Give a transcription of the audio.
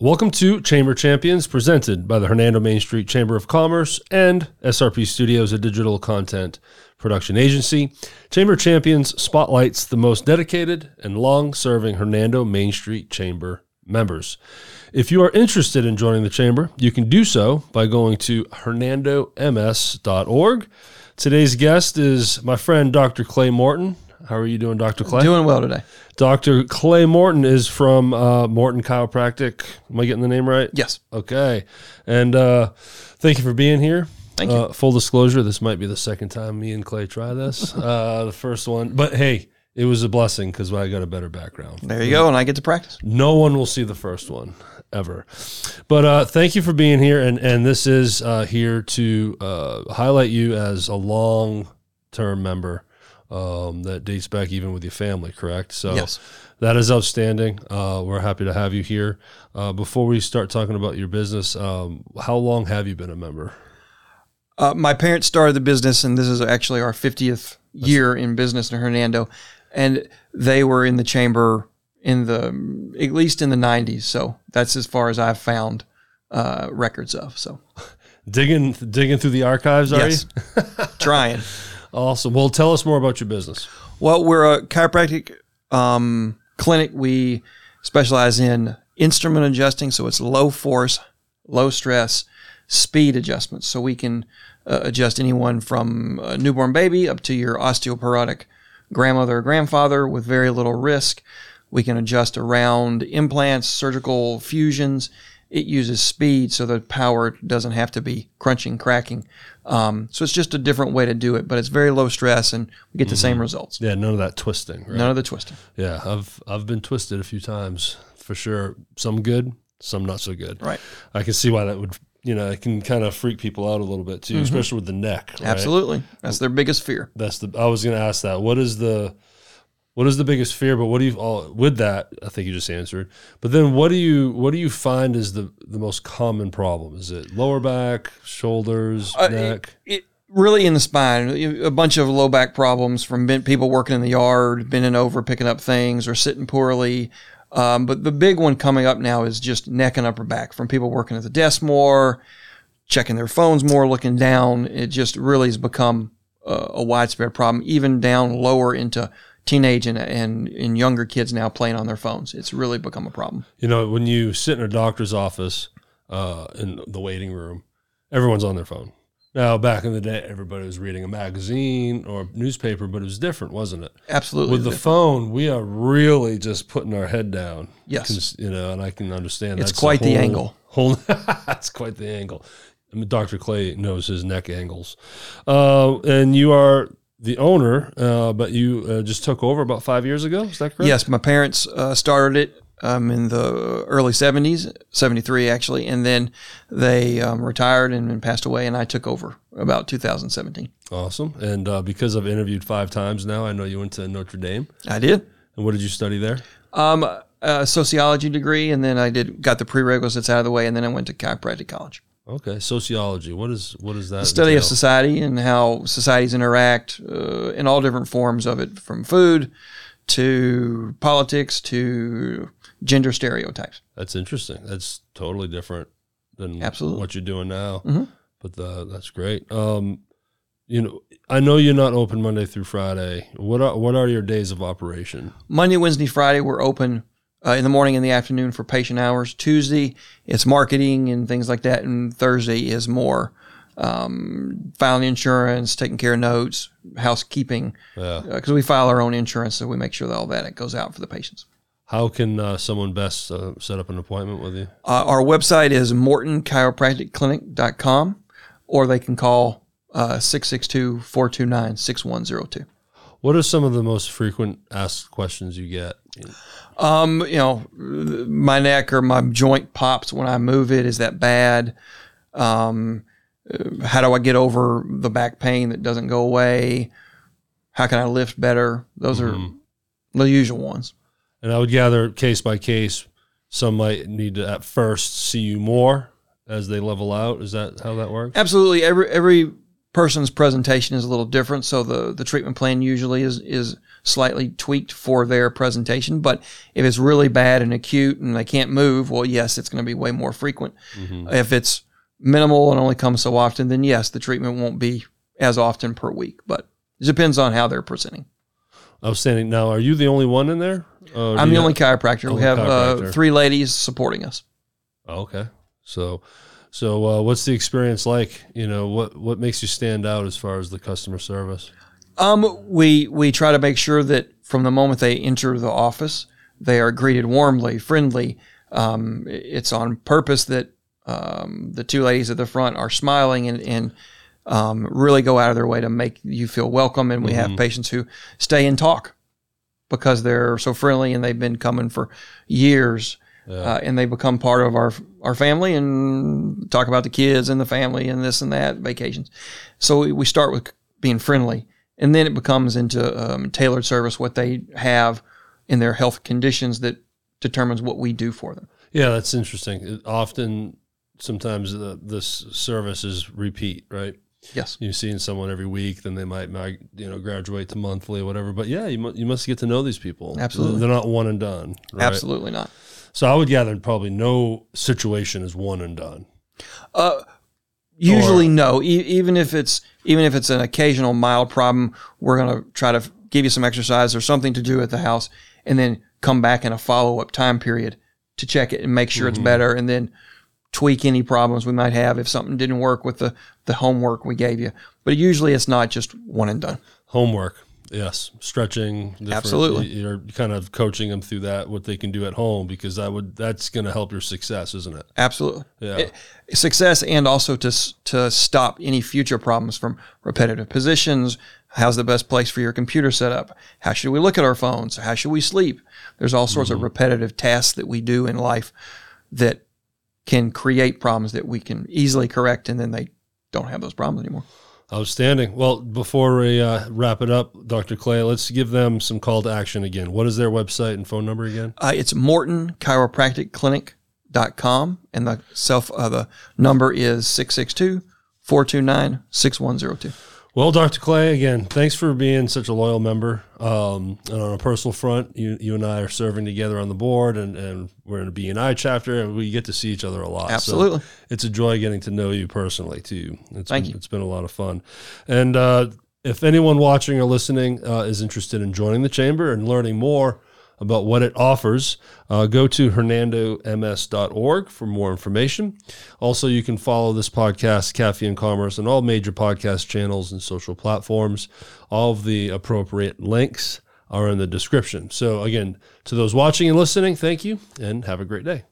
Welcome to Chamber Champions, presented by the Hernando Main Street Chamber of Commerce and SRP Studios, a digital content production agency. Chamber Champions spotlights the most dedicated and long serving Hernando Main Street Chamber members. If you are interested in joining the Chamber, you can do so by going to hernandoms.org. Today's guest is my friend Dr. Clay Morton. How are you doing, Dr. Clay? Doing well today. Dr. Clay Morton is from uh, Morton Chiropractic. Am I getting the name right? Yes. Okay. And uh, thank you for being here. Thank you. Uh, full disclosure, this might be the second time me and Clay try this. uh, the first one, but hey, it was a blessing because I got a better background. There you go, and I get to practice. No one will see the first one ever. But uh, thank you for being here, and and this is uh, here to uh, highlight you as a long term member um, that dates back even with your family. Correct? So Yes. that is outstanding. Uh, we're happy to have you here. Uh, before we start talking about your business, um, how long have you been a member? Uh, my parents started the business, and this is actually our 50th year in business in Hernando, and they were in the chamber in the at least in the 90s. So that's as far as I've found uh, records of. So Digging digging through the archives, are yes, you? trying. Awesome. Well, tell us more about your business. Well, we're a chiropractic um, clinic. We specialize in instrument adjusting, so it's low force, low stress, speed adjustments. So we can uh, adjust anyone from a newborn baby up to your osteoporotic grandmother or grandfather with very little risk. We can adjust around implants, surgical fusions. It uses speed, so the power doesn't have to be crunching, cracking. Um, so it's just a different way to do it, but it's very low stress, and we get the same results. Yeah, none of that twisting. Right? None of the twisting. Yeah, I've I've been twisted a few times for sure. Some good, some not so good. Right. I can see why that would you know it can kind of freak people out a little bit too, especially with the neck. right? Absolutely. That's their biggest fear. That's the. I was going to ask that. What is the what is the biggest fear? But what do you all with that? I think you just answered. But then what do you what do you find is the the most common problem? Is it lower back, shoulders, Uh, neck? It, it really in the spine, a bunch of low back problems from people working in the yard, bending over, picking up things, or sitting poorly. Um, but the big one coming up now is just neck and upper back from people working at the desk more, checking their phones more, looking down. It just really has become a, a widespread problem, even down lower into teenage and, and, and younger kids now playing on their phones. It's really become a problem. You know, when you sit in a doctor's office uh, in the waiting room, everyone's on their phone. Now, back in the day, everybody was reading a magazine or newspaper, but it was different, wasn't it? Absolutely. With the phone, we are really just putting our head down. Yes. you know, and I can understand It's that's a quite the angle. Whole, that's quite the angle. I mean, Dr. Clay knows his neck angles. Uh, and you are the owner, uh, but you uh, just took over about five years ago. Is that correct? Yes, my parents uh, started it um, in the early 70s, 73 actually, and then they um, retired and, and passed away, and I took over about 2017. Awesome. And uh, because I've interviewed five times now, I know you went to Notre Dame. I did. And what did you study there? Um, a sociology degree, and then I did got the prerequisites out of the way, and then I went to chiropractic college. Okay, sociology. What is what is that? The study of society and how societies interact uh, in all different forms of it, from food to politics to gender stereotypes. That's interesting. That's totally different than Absolutely. what you're doing now. Mhm. But the, that's great. Um, you know, I know you're not open Monday through Friday. What are what are your days of operation? Monday, Wednesday, Friday, we're open uh, in the morning and the afternoon for patient hours. Tuesday, it's marketing and things like that. And Thursday is more um, filing insurance, taking care of notes, housekeeping, Yeah. because we file our own insurance, so we make sure that all that it goes out for the patients. How can uh, someone best uh, set up an appointment with you? Uh, our website is mortonchiropracticclinic.com, or they can call uh, 662 429 6102. What are some of the most frequent asked questions you get? Um, you know, my neck or my joint pops when I move it. Is that bad? Um, how do I get over the back pain that doesn't go away? How can I lift better? Those are the usual ones. And I would gather case by case, some might need to at first see you more as they level out. Is that how that works? Absolutely. Every every person's presentation is a little different, so the the treatment plan usually is is slightly tweaked for their presentation. But if it's really bad and acute and they can't move, well, yes, it's going to be way more frequent. If it's minimal and only comes so often, then yes, the treatment won't be as often per week. But it depends on how they're presenting. Outstanding. Now, are you the only one in there? Uh, I'm the only chiropractor. Only we have uh, three ladies supporting us. Oh, okay. So, so uh, what's the experience like? You know, what what makes you stand out as far as the customer service? Um, we we try to make sure that from the moment they enter the office, they are greeted warmly, friendly. Um, it's on purpose that um, the two ladies at the front are smiling and, and um, really go out of their way to make you feel welcome. And we have patients who stay and talk because they're so friendly and they've been coming for years. Uh, and they become part of our our family and talk about the kids and the family and this and that vacations. So we, we start with being friendly, and then it becomes into um, tailored service what they have in their health conditions that determines what we do for them. Yeah, that's interesting. It, often, sometimes the, this service is repeat, right? Yes, You're seeing someone every week, then they might, might you know, graduate to monthly or whatever. But yeah, you must, you must get to know these people. Absolutely. they're not one and done. Right? absolutely not. So I would gather probably no situation is one and done. Uh, usually, no. E- even if it's even if it's an occasional mild problem, we're gonna try to give you some exercise or something to do at the house, and then come back in a follow up time period to check it and make sure it's mm-hmm. better, and then tweak any problems we might have if something didn't work with the the homework we gave you. But usually, it's not just one and done. Homework, yes, stretching. Absolutely. you're kind of coaching them through that what they can do at home because that would that's going to help your success, isn't it? Absolutely. Yeah. It- success and also to to stop any future problems from repetitive positions. How's the best place for your computer setup? How should we look at our phones? How should we sleep? There's all sorts of mm-hmm. repetitive tasks that we do in life that can create problems that we can easily correct, and then they don't have those problems anymore. Outstanding. Well, before we uh, wrap it up, Dr. Clay, let's give them some call to action again. What is their website and phone number again? Uh, it's Morton Chiropractic Clinic.com, and the self uh, the number is 662 429 6102. Well, Dr. Clay, again, thanks for being such a loyal member. Um, and on a personal front, you, you and I are serving together on the board, and, and we're in a BNI chapter, and we get to see each other a lot. So Absolutely. it's a joy getting to know you personally too. It's Thank been, you. It's been a lot of fun. And uh, if anyone watching or listening uh, is interested in joining the chamber and learning more about what it offers, uh, go to hernandoms.org for more information. Also, you can follow this podcast, Caffey and Commerce, on all major podcast channels and social platforms. All of the appropriate links are in the description. So, again, to those watching and listening, thank you and have a great day.